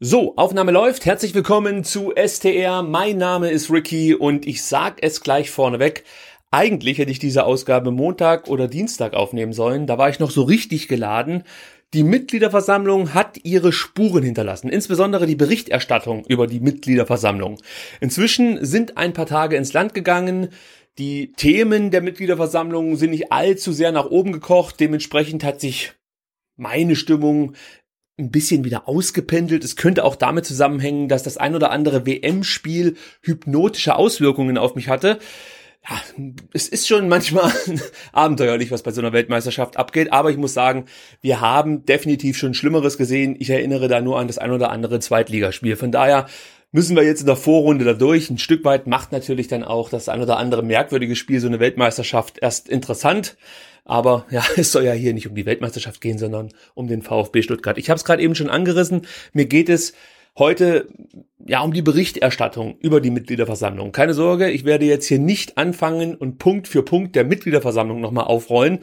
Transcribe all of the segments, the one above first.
So, Aufnahme läuft. Herzlich willkommen zu STR. Mein Name ist Ricky und ich sag es gleich vorneweg. Eigentlich hätte ich diese Ausgabe Montag oder Dienstag aufnehmen sollen. Da war ich noch so richtig geladen. Die Mitgliederversammlung hat ihre Spuren hinterlassen, insbesondere die Berichterstattung über die Mitgliederversammlung. Inzwischen sind ein paar Tage ins Land gegangen. Die Themen der Mitgliederversammlung sind nicht allzu sehr nach oben gekocht. Dementsprechend hat sich meine Stimmung ein bisschen wieder ausgependelt. Es könnte auch damit zusammenhängen, dass das ein oder andere WM-Spiel hypnotische Auswirkungen auf mich hatte. Ja, es ist schon manchmal abenteuerlich, was bei so einer Weltmeisterschaft abgeht, aber ich muss sagen, wir haben definitiv schon Schlimmeres gesehen. Ich erinnere da nur an das ein oder andere Zweitligaspiel. Von daher müssen wir jetzt in der Vorrunde da durch. Ein Stück weit macht natürlich dann auch das ein oder andere merkwürdige Spiel so eine Weltmeisterschaft erst interessant. Aber ja, es soll ja hier nicht um die Weltmeisterschaft gehen, sondern um den VfB Stuttgart. Ich habe es gerade eben schon angerissen. Mir geht es heute ja um die Berichterstattung über die Mitgliederversammlung. Keine Sorge, ich werde jetzt hier nicht anfangen und Punkt für Punkt der Mitgliederversammlung nochmal aufrollen.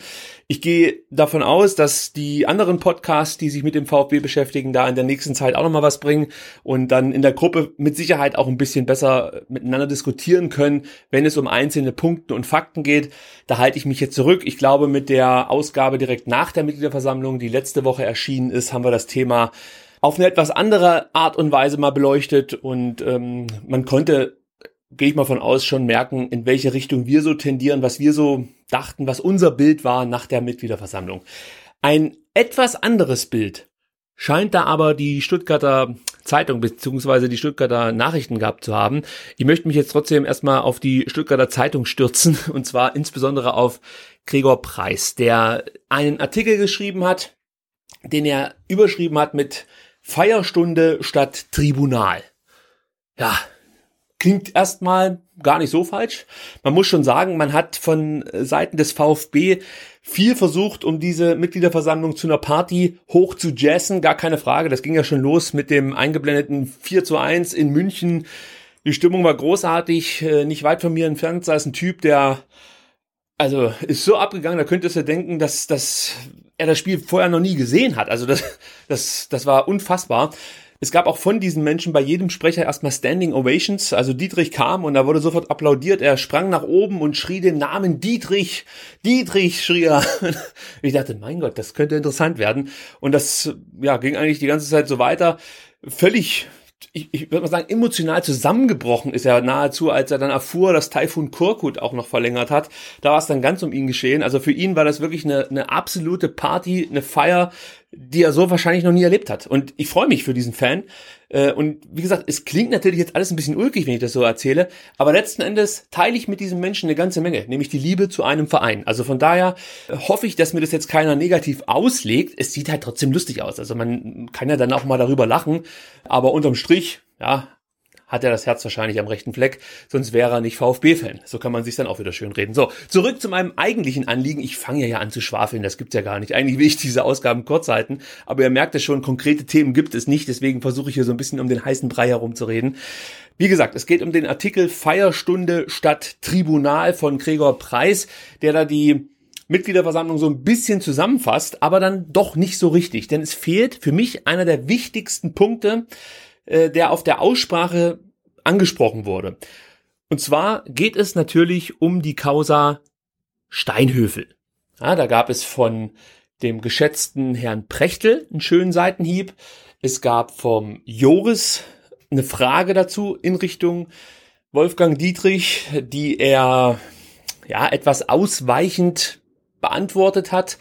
Ich gehe davon aus, dass die anderen Podcasts, die sich mit dem VfB beschäftigen, da in der nächsten Zeit auch nochmal was bringen und dann in der Gruppe mit Sicherheit auch ein bisschen besser miteinander diskutieren können, wenn es um einzelne Punkte und Fakten geht. Da halte ich mich jetzt zurück. Ich glaube, mit der Ausgabe direkt nach der Mitgliederversammlung, die letzte Woche erschienen ist, haben wir das Thema auf eine etwas andere Art und Weise mal beleuchtet und ähm, man konnte, gehe ich mal von aus, schon merken, in welche Richtung wir so tendieren, was wir so dachten, was unser Bild war nach der Mitgliederversammlung. Ein etwas anderes Bild scheint da aber die Stuttgarter Zeitung beziehungsweise die Stuttgarter Nachrichten gehabt zu haben. Ich möchte mich jetzt trotzdem erstmal auf die Stuttgarter Zeitung stürzen und zwar insbesondere auf Gregor Preis, der einen Artikel geschrieben hat, den er überschrieben hat mit Feierstunde statt Tribunal. Ja, klingt erstmal gar nicht so falsch. Man muss schon sagen, man hat von Seiten des VfB viel versucht, um diese Mitgliederversammlung zu einer Party hoch zu jazzen. Gar keine Frage. Das ging ja schon los mit dem eingeblendeten 4 zu 1 in München. Die Stimmung war großartig. Äh, nicht weit von mir entfernt saß ein Typ, der also ist so abgegangen, da könntest du denken, dass, dass er das Spiel vorher noch nie gesehen hat. Also das, das, das war unfassbar. Es gab auch von diesen Menschen bei jedem Sprecher erstmal Standing Ovations. Also Dietrich kam und da wurde sofort applaudiert. Er sprang nach oben und schrie den Namen Dietrich. Dietrich schrie er. Ich dachte, mein Gott, das könnte interessant werden. Und das ja, ging eigentlich die ganze Zeit so weiter. Völlig ich, ich würde mal sagen, emotional zusammengebrochen ist er nahezu, als er dann erfuhr, dass Taifun Korkut auch noch verlängert hat. Da war es dann ganz um ihn geschehen. Also für ihn war das wirklich eine, eine absolute Party, eine Feier, die er so wahrscheinlich noch nie erlebt hat. Und ich freue mich für diesen Fan. Äh, und wie gesagt, es klingt natürlich jetzt alles ein bisschen ulkig, wenn ich das so erzähle, aber letzten Endes teile ich mit diesem Menschen eine ganze Menge, nämlich die Liebe zu einem Verein. Also von daher äh, hoffe ich, dass mir das jetzt keiner negativ auslegt. Es sieht halt trotzdem lustig aus. Also man kann ja dann auch mal darüber lachen, aber unterm Strich, ja, hat er das Herz wahrscheinlich am rechten Fleck, sonst wäre er nicht VfB-Fan. So kann man sich dann auch wieder schön reden. So, zurück zu meinem eigentlichen Anliegen. Ich fange ja, an zu schwafeln, das gibt's ja gar nicht. Eigentlich will ich diese Ausgaben kurz halten, aber ihr merkt es schon, konkrete Themen gibt es nicht, deswegen versuche ich hier so ein bisschen um den heißen Brei herumzureden. Wie gesagt, es geht um den Artikel Feierstunde statt Tribunal von Gregor Preis, der da die Mitgliederversammlung so ein bisschen zusammenfasst, aber dann doch nicht so richtig. Denn es fehlt für mich einer der wichtigsten Punkte, äh, der auf der Aussprache angesprochen wurde. Und zwar geht es natürlich um die Causa Steinhöfel. Ja, da gab es von dem geschätzten Herrn Prechtel einen schönen Seitenhieb. Es gab vom Joris eine Frage dazu in Richtung Wolfgang Dietrich, die er ja etwas ausweichend beantwortet hat.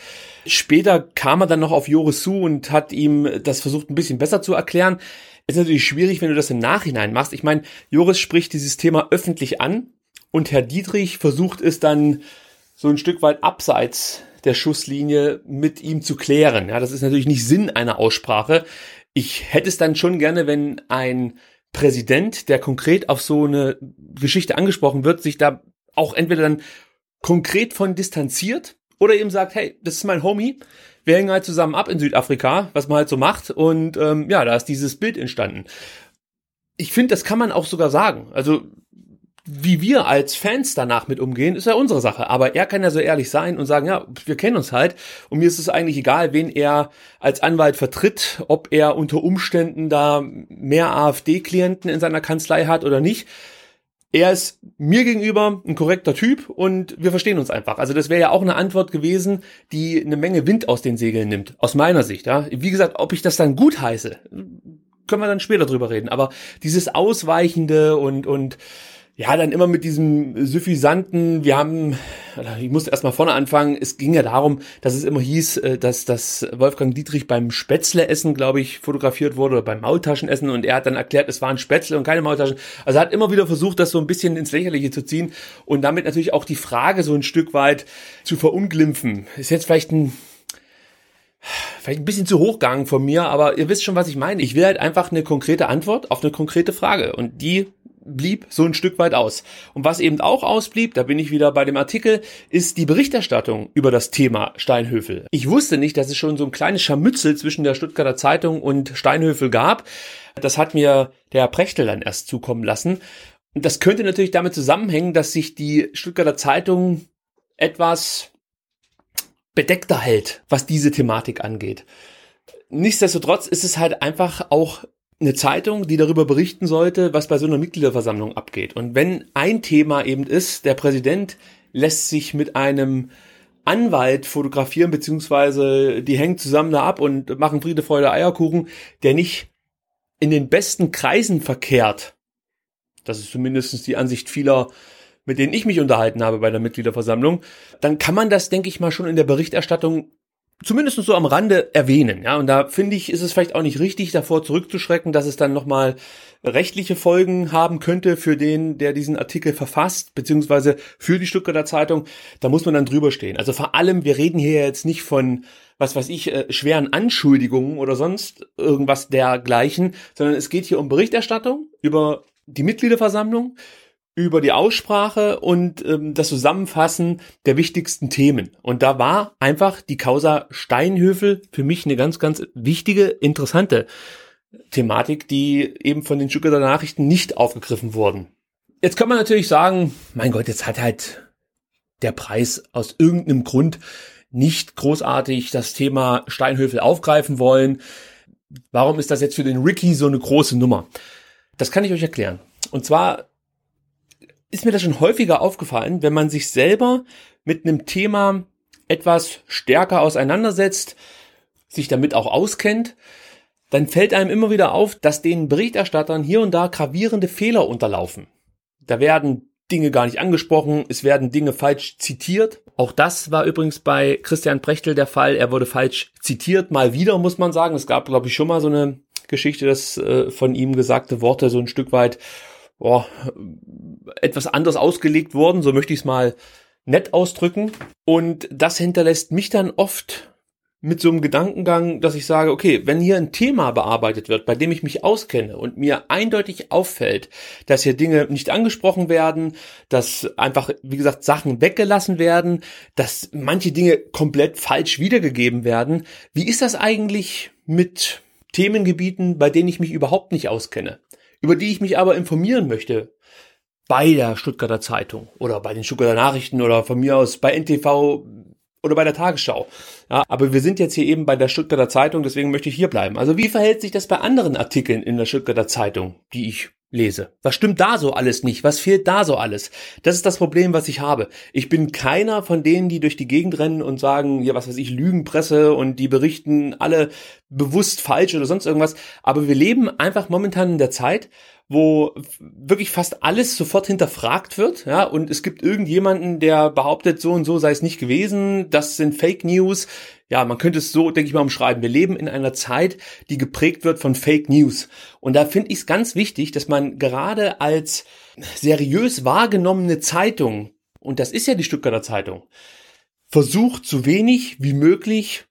Später kam er dann noch auf Joris zu und hat ihm das versucht ein bisschen besser zu erklären. Ist natürlich schwierig, wenn du das im Nachhinein machst. Ich meine, Joris spricht dieses Thema öffentlich an und Herr Dietrich versucht es dann so ein Stück weit abseits der Schusslinie mit ihm zu klären. Ja, das ist natürlich nicht Sinn einer Aussprache. Ich hätte es dann schon gerne, wenn ein Präsident, der konkret auf so eine Geschichte angesprochen wird, sich da auch entweder dann konkret von distanziert oder eben sagt, hey, das ist mein Homie, wir hängen halt zusammen ab in Südafrika, was man halt so macht. Und ähm, ja, da ist dieses Bild entstanden. Ich finde, das kann man auch sogar sagen. Also wie wir als Fans danach mit umgehen, ist ja unsere Sache. Aber er kann ja so ehrlich sein und sagen, ja, wir kennen uns halt. Und mir ist es eigentlich egal, wen er als Anwalt vertritt, ob er unter Umständen da mehr AfD-Klienten in seiner Kanzlei hat oder nicht. Er ist mir gegenüber ein korrekter Typ und wir verstehen uns einfach. Also das wäre ja auch eine Antwort gewesen, die eine Menge Wind aus den Segeln nimmt, aus meiner Sicht. Ja, wie gesagt, ob ich das dann gut heiße, können wir dann später drüber reden. Aber dieses Ausweichende und und ja, dann immer mit diesem suffisanten, wir haben, ich musste erstmal vorne anfangen, es ging ja darum, dass es immer hieß, äh, dass das Wolfgang Dietrich beim Spätzle-Essen, glaube ich, fotografiert wurde oder beim Maultaschenessen und er hat dann erklärt, es waren Spätzle und keine Maultaschen. Also er hat immer wieder versucht, das so ein bisschen ins Lächerliche zu ziehen und damit natürlich auch die Frage so ein Stück weit zu verunglimpfen. Ist jetzt vielleicht ein vielleicht ein bisschen zu hochgegangen von mir, aber ihr wisst schon, was ich meine. Ich will halt einfach eine konkrete Antwort auf eine konkrete Frage und die blieb so ein Stück weit aus. Und was eben auch ausblieb, da bin ich wieder bei dem Artikel, ist die Berichterstattung über das Thema Steinhöfel. Ich wusste nicht, dass es schon so ein kleines Scharmützel zwischen der Stuttgarter Zeitung und Steinhöfel gab. Das hat mir der Prechtel dann erst zukommen lassen. Und das könnte natürlich damit zusammenhängen, dass sich die Stuttgarter Zeitung etwas bedeckter hält, was diese Thematik angeht. Nichtsdestotrotz ist es halt einfach auch eine Zeitung, die darüber berichten sollte, was bei so einer Mitgliederversammlung abgeht. Und wenn ein Thema eben ist, der Präsident lässt sich mit einem Anwalt fotografieren, beziehungsweise die hängen zusammen da ab und machen Friede, Freude, Eierkuchen, der nicht in den besten Kreisen verkehrt. Das ist zumindest die Ansicht vieler, mit denen ich mich unterhalten habe bei der Mitgliederversammlung. Dann kann man das, denke ich mal, schon in der Berichterstattung zumindest so am Rande erwähnen. Ja, und da finde ich, ist es vielleicht auch nicht richtig, davor zurückzuschrecken, dass es dann nochmal rechtliche Folgen haben könnte für den, der diesen Artikel verfasst, beziehungsweise für die Stuttgarter Zeitung. Da muss man dann drüber stehen. Also vor allem, wir reden hier jetzt nicht von, was weiß ich, äh, schweren Anschuldigungen oder sonst irgendwas dergleichen, sondern es geht hier um Berichterstattung über die Mitgliederversammlung, über die Aussprache und ähm, das Zusammenfassen der wichtigsten Themen. Und da war einfach die Causa Steinhöfel für mich eine ganz, ganz wichtige, interessante Thematik, die eben von den Stuttgarter Nachrichten nicht aufgegriffen wurden. Jetzt kann man natürlich sagen, mein Gott, jetzt hat halt der Preis aus irgendeinem Grund nicht großartig das Thema Steinhöfel aufgreifen wollen. Warum ist das jetzt für den Ricky so eine große Nummer? Das kann ich euch erklären. Und zwar ist mir das schon häufiger aufgefallen, wenn man sich selber mit einem Thema etwas stärker auseinandersetzt, sich damit auch auskennt, dann fällt einem immer wieder auf, dass den Berichterstattern hier und da gravierende Fehler unterlaufen. Da werden Dinge gar nicht angesprochen, es werden Dinge falsch zitiert. Auch das war übrigens bei Christian Prechtel der Fall. Er wurde falsch zitiert, mal wieder muss man sagen. Es gab, glaube ich, schon mal so eine Geschichte, dass äh, von ihm gesagte Worte so ein Stück weit oh, etwas anders ausgelegt worden, so möchte ich es mal nett ausdrücken. Und das hinterlässt mich dann oft mit so einem Gedankengang, dass ich sage, okay, wenn hier ein Thema bearbeitet wird, bei dem ich mich auskenne und mir eindeutig auffällt, dass hier Dinge nicht angesprochen werden, dass einfach, wie gesagt, Sachen weggelassen werden, dass manche Dinge komplett falsch wiedergegeben werden, wie ist das eigentlich mit Themengebieten, bei denen ich mich überhaupt nicht auskenne? Über die ich mich aber informieren möchte. Bei der Stuttgarter Zeitung oder bei den Stuttgarter Nachrichten oder von mir aus bei NTV oder bei der Tagesschau. Ja, aber wir sind jetzt hier eben bei der Stuttgarter Zeitung, deswegen möchte ich hier bleiben. Also wie verhält sich das bei anderen Artikeln in der Stuttgarter Zeitung, die ich lese. Was stimmt da so alles nicht? Was fehlt da so alles? Das ist das Problem, was ich habe. Ich bin keiner von denen, die durch die Gegend rennen und sagen, ja, was weiß ich, Lügenpresse und die berichten alle bewusst falsch oder sonst irgendwas. Aber wir leben einfach momentan in der Zeit, wo wirklich fast alles sofort hinterfragt wird, ja, und es gibt irgendjemanden, der behauptet, so und so sei es nicht gewesen, das sind Fake News. Ja, man könnte es so, denke ich mal, umschreiben. Wir leben in einer Zeit, die geprägt wird von Fake News. Und da finde ich es ganz wichtig, dass man gerade als seriös wahrgenommene Zeitung, und das ist ja die Stuttgarter Zeitung, versucht, so wenig wie möglich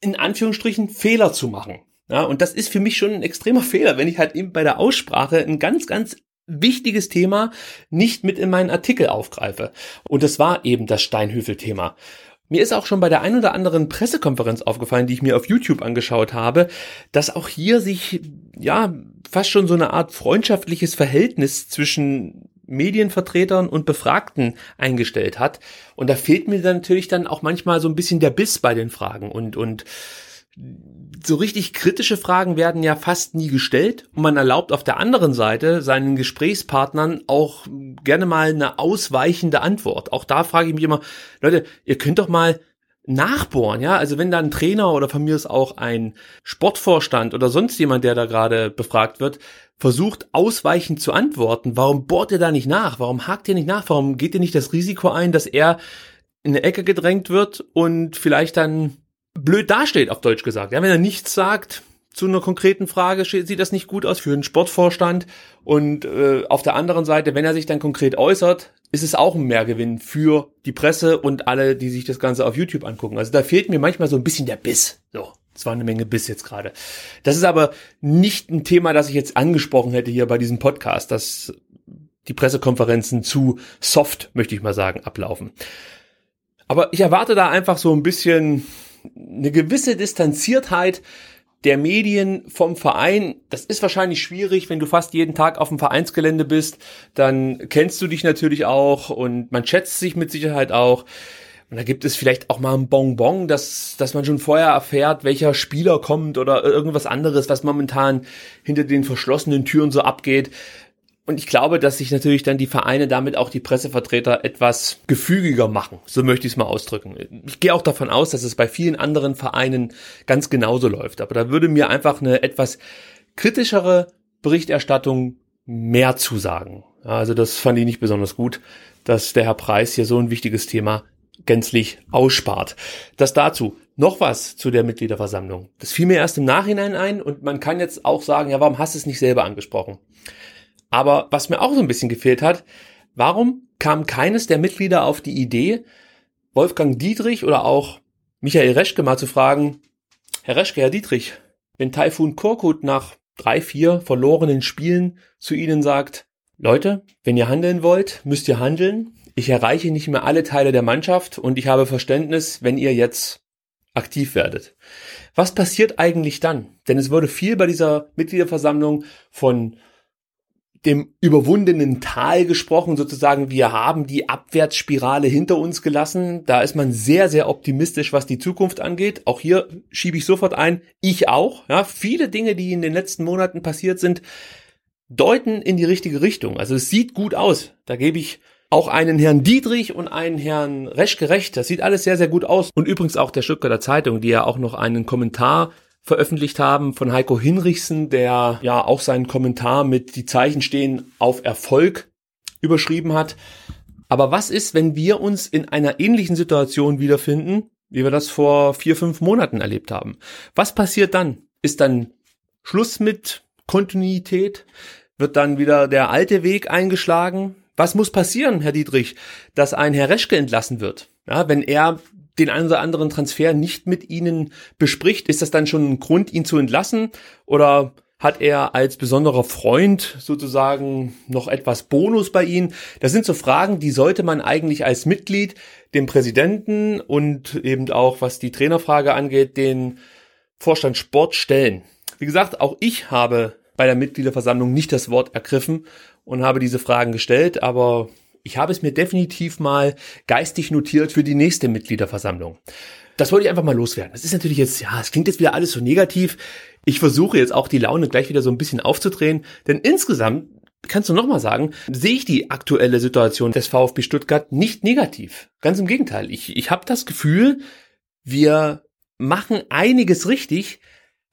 in Anführungsstrichen Fehler zu machen. Ja, und das ist für mich schon ein extremer Fehler, wenn ich halt eben bei der Aussprache ein ganz, ganz wichtiges Thema nicht mit in meinen Artikel aufgreife. Und das war eben das Steinhöfel-Thema. Mir ist auch schon bei der ein oder anderen Pressekonferenz aufgefallen, die ich mir auf YouTube angeschaut habe, dass auch hier sich, ja, fast schon so eine Art freundschaftliches Verhältnis zwischen Medienvertretern und Befragten eingestellt hat. Und da fehlt mir dann natürlich dann auch manchmal so ein bisschen der Biss bei den Fragen und, und so richtig kritische Fragen werden ja fast nie gestellt und man erlaubt auf der anderen Seite seinen Gesprächspartnern auch gerne mal eine ausweichende Antwort. Auch da frage ich mich immer, Leute, ihr könnt doch mal nachbohren, ja? Also wenn da ein Trainer oder von mir ist auch ein Sportvorstand oder sonst jemand, der da gerade befragt wird, versucht ausweichend zu antworten, warum bohrt ihr da nicht nach? Warum hakt ihr nicht nach? Warum geht ihr nicht das Risiko ein, dass er in eine Ecke gedrängt wird und vielleicht dann blöd dasteht, auf Deutsch gesagt. Ja, wenn er nichts sagt zu einer konkreten Frage, sieht das nicht gut aus für einen Sportvorstand. Und äh, auf der anderen Seite, wenn er sich dann konkret äußert, ist es auch ein Mehrgewinn für die Presse und alle, die sich das Ganze auf YouTube angucken. Also da fehlt mir manchmal so ein bisschen der Biss. So, es war eine Menge Biss jetzt gerade. Das ist aber nicht ein Thema, das ich jetzt angesprochen hätte hier bei diesem Podcast, dass die Pressekonferenzen zu soft, möchte ich mal sagen, ablaufen. Aber ich erwarte da einfach so ein bisschen eine gewisse Distanziertheit der Medien vom Verein, das ist wahrscheinlich schwierig, wenn du fast jeden Tag auf dem Vereinsgelände bist, dann kennst du dich natürlich auch und man schätzt sich mit Sicherheit auch. Und da gibt es vielleicht auch mal ein Bonbon, dass, dass man schon vorher erfährt, welcher Spieler kommt oder irgendwas anderes, was momentan hinter den verschlossenen Türen so abgeht. Und ich glaube, dass sich natürlich dann die Vereine damit auch die Pressevertreter etwas gefügiger machen. So möchte ich es mal ausdrücken. Ich gehe auch davon aus, dass es bei vielen anderen Vereinen ganz genauso läuft. Aber da würde mir einfach eine etwas kritischere Berichterstattung mehr zusagen. Also das fand ich nicht besonders gut, dass der Herr Preis hier so ein wichtiges Thema gänzlich ausspart. Das dazu. Noch was zu der Mitgliederversammlung. Das fiel mir erst im Nachhinein ein und man kann jetzt auch sagen, ja, warum hast du es nicht selber angesprochen? Aber was mir auch so ein bisschen gefehlt hat, warum kam keines der Mitglieder auf die Idee, Wolfgang Dietrich oder auch Michael Reschke mal zu fragen, Herr Reschke, Herr Dietrich, wenn Taifun Korkut nach drei, vier verlorenen Spielen zu Ihnen sagt, Leute, wenn ihr handeln wollt, müsst ihr handeln. Ich erreiche nicht mehr alle Teile der Mannschaft und ich habe Verständnis, wenn ihr jetzt aktiv werdet. Was passiert eigentlich dann? Denn es wurde viel bei dieser Mitgliederversammlung von dem überwundenen Tal gesprochen, sozusagen, wir haben die Abwärtsspirale hinter uns gelassen. Da ist man sehr, sehr optimistisch, was die Zukunft angeht. Auch hier schiebe ich sofort ein, ich auch. Ja, viele Dinge, die in den letzten Monaten passiert sind, deuten in die richtige Richtung. Also es sieht gut aus. Da gebe ich auch einen Herrn Dietrich und einen Herrn Reschke recht. Das sieht alles sehr, sehr gut aus. Und übrigens auch der Stuttgarter Zeitung, die ja auch noch einen Kommentar veröffentlicht haben von Heiko Hinrichsen, der ja auch seinen Kommentar mit die Zeichen stehen auf Erfolg überschrieben hat. Aber was ist, wenn wir uns in einer ähnlichen Situation wiederfinden, wie wir das vor vier, fünf Monaten erlebt haben? Was passiert dann? Ist dann Schluss mit Kontinuität? Wird dann wieder der alte Weg eingeschlagen? Was muss passieren, Herr Dietrich, dass ein Herr Reschke entlassen wird? Ja, wenn er den einen oder anderen Transfer nicht mit Ihnen bespricht, ist das dann schon ein Grund, ihn zu entlassen? Oder hat er als besonderer Freund sozusagen noch etwas Bonus bei Ihnen? Das sind so Fragen, die sollte man eigentlich als Mitglied dem Präsidenten und eben auch, was die Trainerfrage angeht, den Vorstand Sport stellen. Wie gesagt, auch ich habe bei der Mitgliederversammlung nicht das Wort ergriffen und habe diese Fragen gestellt, aber ich habe es mir definitiv mal geistig notiert für die nächste Mitgliederversammlung. Das wollte ich einfach mal loswerden. Das ist natürlich jetzt, ja, es klingt jetzt wieder alles so negativ. Ich versuche jetzt auch die Laune gleich wieder so ein bisschen aufzudrehen, denn insgesamt kannst du nochmal sagen, sehe ich die aktuelle Situation des VfB Stuttgart nicht negativ. Ganz im Gegenteil. Ich, ich habe das Gefühl, wir machen einiges richtig,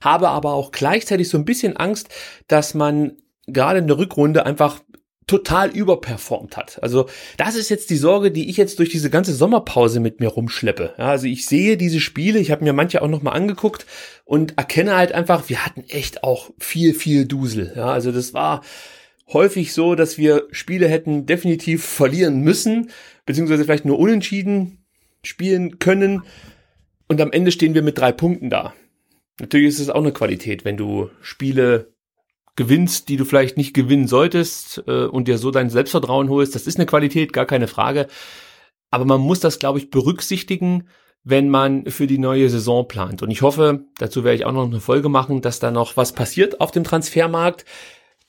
habe aber auch gleichzeitig so ein bisschen Angst, dass man gerade in der Rückrunde einfach total überperformt hat. Also das ist jetzt die Sorge, die ich jetzt durch diese ganze Sommerpause mit mir rumschleppe. Ja, also ich sehe diese Spiele, ich habe mir manche auch noch mal angeguckt und erkenne halt einfach, wir hatten echt auch viel, viel Dusel. Ja, also das war häufig so, dass wir Spiele hätten definitiv verlieren müssen, beziehungsweise vielleicht nur unentschieden spielen können. Und am Ende stehen wir mit drei Punkten da. Natürlich ist es auch eine Qualität, wenn du Spiele gewinnst, die du vielleicht nicht gewinnen solltest äh, und dir so dein Selbstvertrauen holst. Das ist eine Qualität, gar keine Frage. Aber man muss das, glaube ich, berücksichtigen, wenn man für die neue Saison plant. Und ich hoffe, dazu werde ich auch noch eine Folge machen, dass da noch was passiert auf dem Transfermarkt.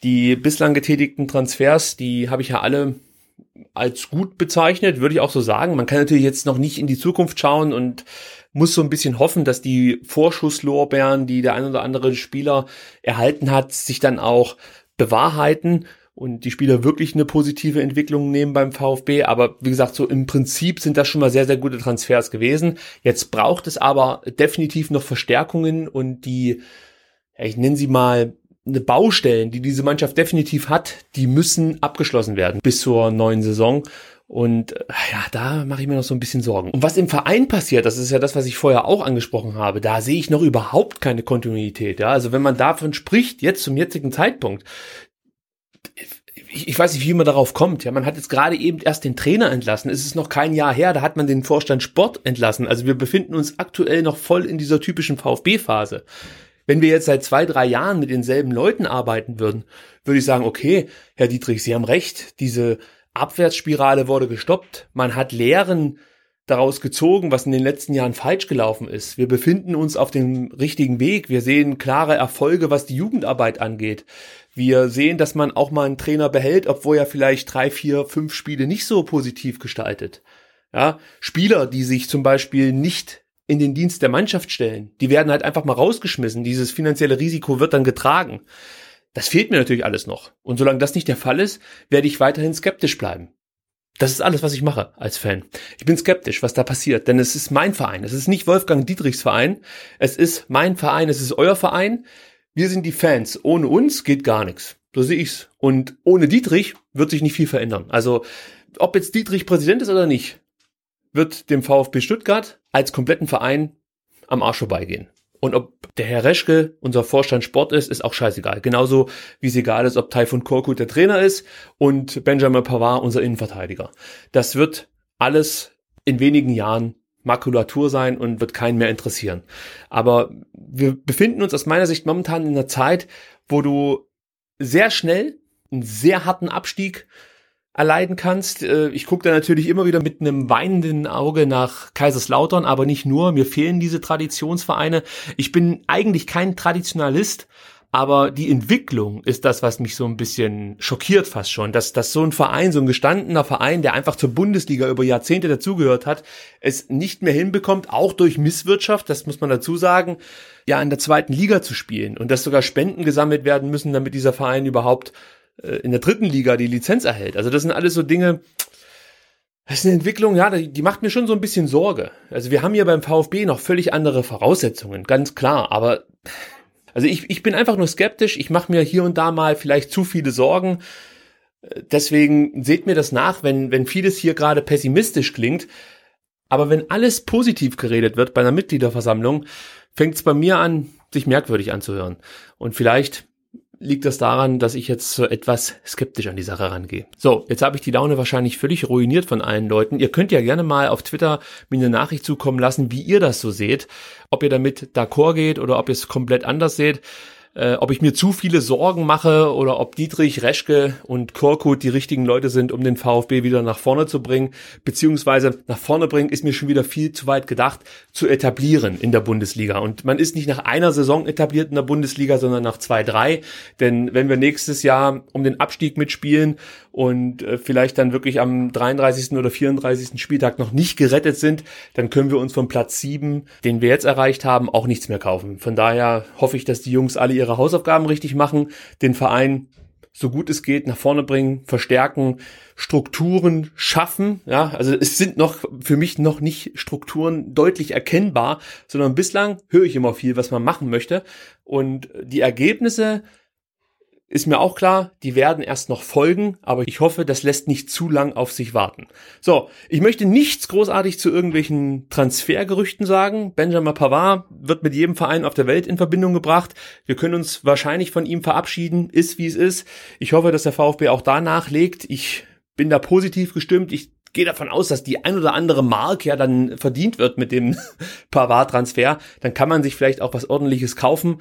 Die bislang getätigten Transfers, die habe ich ja alle als gut bezeichnet, würde ich auch so sagen. Man kann natürlich jetzt noch nicht in die Zukunft schauen und muss so ein bisschen hoffen, dass die Vorschusslorbeeren, die der ein oder andere Spieler erhalten hat, sich dann auch bewahrheiten und die Spieler wirklich eine positive Entwicklung nehmen beim VfB. Aber wie gesagt, so im Prinzip sind das schon mal sehr, sehr gute Transfers gewesen. Jetzt braucht es aber definitiv noch Verstärkungen und die, ich nenne sie mal eine Baustellen, die diese Mannschaft definitiv hat, die müssen abgeschlossen werden bis zur neuen Saison. Und äh, ja, da mache ich mir noch so ein bisschen Sorgen. Und was im Verein passiert, das ist ja das, was ich vorher auch angesprochen habe, da sehe ich noch überhaupt keine Kontinuität. Ja? Also wenn man davon spricht, jetzt zum jetzigen Zeitpunkt, ich, ich weiß nicht, wie man darauf kommt. Ja, man hat jetzt gerade eben erst den Trainer entlassen. Es ist noch kein Jahr her, da hat man den Vorstand Sport entlassen. Also wir befinden uns aktuell noch voll in dieser typischen VfB-Phase. Wenn wir jetzt seit zwei, drei Jahren mit denselben Leuten arbeiten würden, würde ich sagen, okay, Herr Dietrich, Sie haben recht, diese Abwärtsspirale wurde gestoppt. Man hat Lehren daraus gezogen, was in den letzten Jahren falsch gelaufen ist. Wir befinden uns auf dem richtigen Weg. Wir sehen klare Erfolge, was die Jugendarbeit angeht. Wir sehen, dass man auch mal einen Trainer behält, obwohl er vielleicht drei, vier, fünf Spiele nicht so positiv gestaltet. Ja, Spieler, die sich zum Beispiel nicht in den Dienst der Mannschaft stellen. Die werden halt einfach mal rausgeschmissen. Dieses finanzielle Risiko wird dann getragen. Das fehlt mir natürlich alles noch. Und solange das nicht der Fall ist, werde ich weiterhin skeptisch bleiben. Das ist alles, was ich mache als Fan. Ich bin skeptisch, was da passiert, denn es ist mein Verein. Es ist nicht Wolfgang Dietrichs Verein. Es ist mein Verein, es ist euer Verein. Wir sind die Fans. Ohne uns geht gar nichts. So sehe ich's. Und ohne Dietrich wird sich nicht viel verändern. Also, ob jetzt Dietrich Präsident ist oder nicht, wird dem VfB Stuttgart als kompletten Verein am Arsch vorbeigehen. Und ob der Herr Reschke unser Vorstand Sport ist, ist auch scheißegal. Genauso wie es egal ist, ob Taifun Korkut der Trainer ist und Benjamin Pavard unser Innenverteidiger. Das wird alles in wenigen Jahren Makulatur sein und wird keinen mehr interessieren. Aber wir befinden uns aus meiner Sicht momentan in einer Zeit, wo du sehr schnell einen sehr harten Abstieg erleiden kannst. Äh, ich gucke da natürlich immer wieder mit einem weinenden Auge nach Kaiserslautern, aber nicht nur. Mir fehlen diese Traditionsvereine. Ich bin eigentlich kein Traditionalist, aber die Entwicklung ist das, was mich so ein bisschen schockiert fast schon, dass, dass so ein Verein, so ein gestandener Verein, der einfach zur Bundesliga über Jahrzehnte dazugehört hat, es nicht mehr hinbekommt, auch durch Misswirtschaft, das muss man dazu sagen, ja, in der zweiten Liga zu spielen und dass sogar Spenden gesammelt werden müssen, damit dieser Verein überhaupt in der dritten Liga die Lizenz erhält. Also das sind alles so Dinge, das ist eine Entwicklung, ja, die, die macht mir schon so ein bisschen Sorge. Also wir haben hier beim VfB noch völlig andere Voraussetzungen, ganz klar, aber also ich, ich bin einfach nur skeptisch, ich mache mir hier und da mal vielleicht zu viele Sorgen. Deswegen seht mir das nach, wenn, wenn vieles hier gerade pessimistisch klingt. Aber wenn alles positiv geredet wird bei einer Mitgliederversammlung, fängt es bei mir an, sich merkwürdig anzuhören. Und vielleicht liegt das daran, dass ich jetzt so etwas skeptisch an die Sache rangehe. So, jetzt habe ich die Laune wahrscheinlich völlig ruiniert von allen Leuten. Ihr könnt ja gerne mal auf Twitter mir eine Nachricht zukommen lassen, wie ihr das so seht. Ob ihr damit d'accord geht oder ob ihr es komplett anders seht äh, ob ich mir zu viele Sorgen mache oder ob Dietrich, Reschke und Korkut die richtigen Leute sind, um den VfB wieder nach vorne zu bringen, beziehungsweise nach vorne bringen ist mir schon wieder viel zu weit gedacht, zu etablieren in der Bundesliga. Und man ist nicht nach einer Saison etabliert in der Bundesliga, sondern nach zwei, drei. Denn wenn wir nächstes Jahr um den Abstieg mitspielen und äh, vielleicht dann wirklich am 33. oder 34. Spieltag noch nicht gerettet sind, dann können wir uns vom Platz sieben, den wir jetzt erreicht haben, auch nichts mehr kaufen. Von daher hoffe ich, dass die Jungs alle ihre Hausaufgaben richtig machen, den Verein so gut es geht nach vorne bringen, verstärken, Strukturen schaffen. Ja, also es sind noch für mich noch nicht Strukturen deutlich erkennbar, sondern bislang höre ich immer viel, was man machen möchte. Und die Ergebnisse ist mir auch klar, die werden erst noch folgen, aber ich hoffe, das lässt nicht zu lang auf sich warten. So, ich möchte nichts großartig zu irgendwelchen Transfergerüchten sagen. Benjamin Pavard wird mit jedem Verein auf der Welt in Verbindung gebracht. Wir können uns wahrscheinlich von ihm verabschieden, ist wie es ist. Ich hoffe, dass der VfB auch da nachlegt. Ich bin da positiv gestimmt. Ich gehe davon aus, dass die ein oder andere Mark ja dann verdient wird mit dem Pavard-Transfer. Dann kann man sich vielleicht auch was ordentliches kaufen.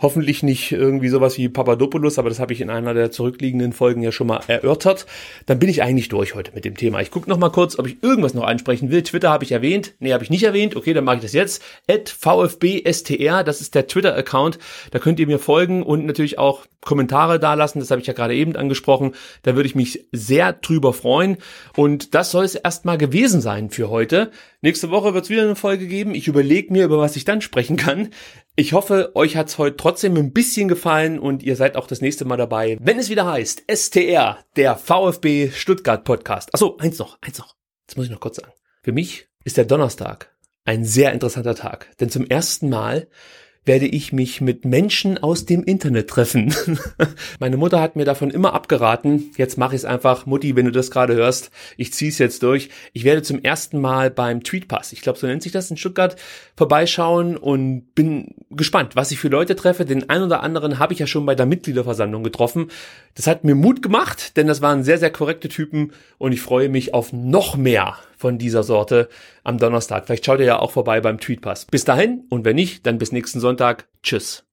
Hoffentlich nicht irgendwie sowas wie Papadopoulos, aber das habe ich in einer der zurückliegenden Folgen ja schon mal erörtert. Dann bin ich eigentlich durch heute mit dem Thema. Ich gucke noch mal kurz, ob ich irgendwas noch ansprechen will. Twitter habe ich erwähnt. Nee, habe ich nicht erwähnt. Okay, dann mache ich das jetzt. At VfBSTR, das ist der Twitter-Account. Da könnt ihr mir folgen und natürlich auch Kommentare dalassen. Das habe ich ja gerade eben angesprochen. Da würde ich mich sehr drüber freuen. Und das soll es erstmal gewesen sein für heute. Nächste Woche wird es wieder eine Folge geben. Ich überlege mir, über was ich dann sprechen kann. Ich hoffe, euch hat's heute trotzdem ein bisschen gefallen und ihr seid auch das nächste Mal dabei, wenn es wieder heißt STR, der VfB Stuttgart Podcast. Achso, eins noch, eins noch. Das muss ich noch kurz sagen. Für mich ist der Donnerstag ein sehr interessanter Tag, denn zum ersten Mal werde ich mich mit Menschen aus dem Internet treffen. Meine Mutter hat mir davon immer abgeraten. Jetzt mache ich es einfach. Mutti, wenn du das gerade hörst, ich ziehe es jetzt durch. Ich werde zum ersten Mal beim Tweetpass, ich glaube, so nennt sich das in Stuttgart, vorbeischauen und bin gespannt, was ich für Leute treffe. Den einen oder anderen habe ich ja schon bei der Mitgliederversammlung getroffen. Das hat mir Mut gemacht, denn das waren sehr, sehr korrekte Typen und ich freue mich auf noch mehr von dieser Sorte am Donnerstag. Vielleicht schaut ihr ja auch vorbei beim Tweetpass. Bis dahin und wenn nicht, dann bis nächsten Sonntag. Tschüss.